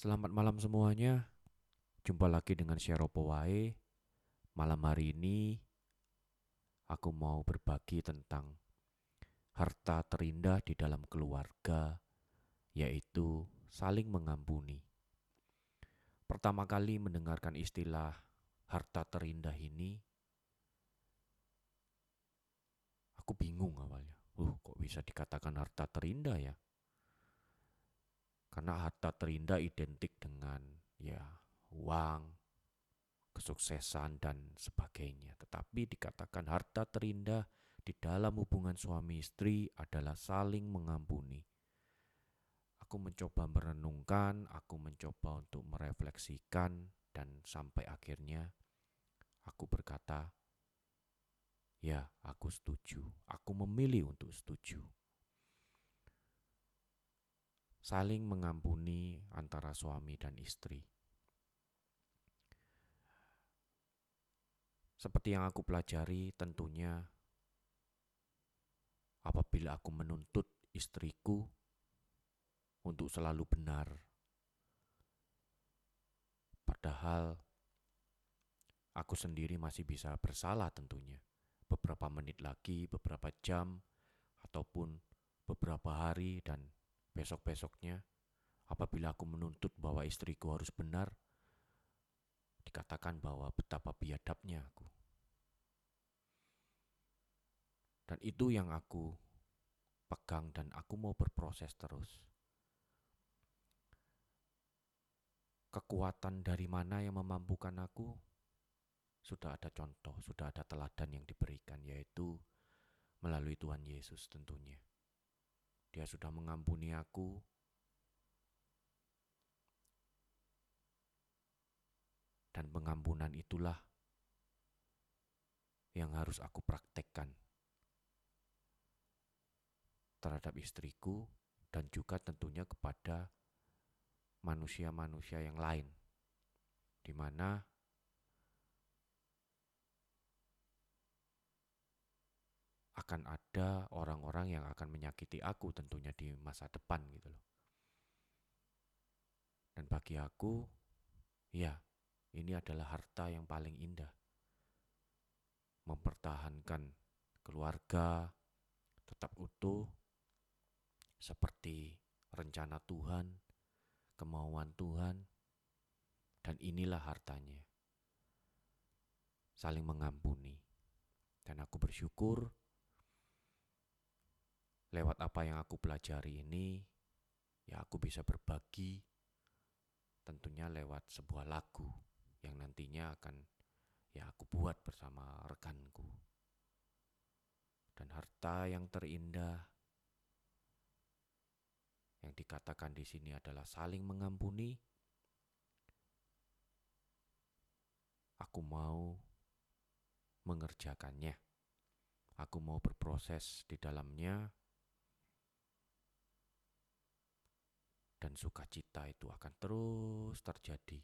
Selamat malam semuanya. Jumpa lagi dengan Sheropo Wae. Malam hari ini aku mau berbagi tentang harta terindah di dalam keluarga, yaitu saling mengampuni. Pertama kali mendengarkan istilah harta terindah ini, aku bingung awalnya. Uh, kok bisa dikatakan harta terindah ya? Karena harta terindah identik dengan ya uang, kesuksesan dan sebagainya. Tetapi dikatakan harta terindah di dalam hubungan suami istri adalah saling mengampuni. Aku mencoba merenungkan, aku mencoba untuk merefleksikan dan sampai akhirnya aku berkata, "Ya, aku setuju. Aku memilih untuk setuju." Saling mengampuni antara suami dan istri. Seperti yang aku pelajari, tentunya apabila aku menuntut istriku untuk selalu benar, padahal aku sendiri masih bisa bersalah tentunya. Beberapa menit lagi, beberapa jam, ataupun beberapa hari, dan besok-besoknya apabila aku menuntut bahwa istriku harus benar, dikatakan bahwa betapa biadabnya aku. Dan itu yang aku pegang dan aku mau berproses terus. Kekuatan dari mana yang memampukan aku? Sudah ada contoh, sudah ada teladan yang diberikan, yaitu melalui Tuhan Yesus tentunya. Dia sudah mengampuni aku. Dan pengampunan itulah yang harus aku praktekkan terhadap istriku dan juga tentunya kepada manusia-manusia yang lain, di mana akan ada orang-orang yang akan menyakiti aku tentunya di masa depan gitu loh. Dan bagi aku, ya, ini adalah harta yang paling indah. Mempertahankan keluarga tetap utuh seperti rencana Tuhan, kemauan Tuhan, dan inilah hartanya. Saling mengampuni. Dan aku bersyukur lewat apa yang aku pelajari ini, ya aku bisa berbagi tentunya lewat sebuah lagu yang nantinya akan ya aku buat bersama rekanku. Dan harta yang terindah yang dikatakan di sini adalah saling mengampuni. Aku mau mengerjakannya. Aku mau berproses di dalamnya dan sukacita itu akan terus terjadi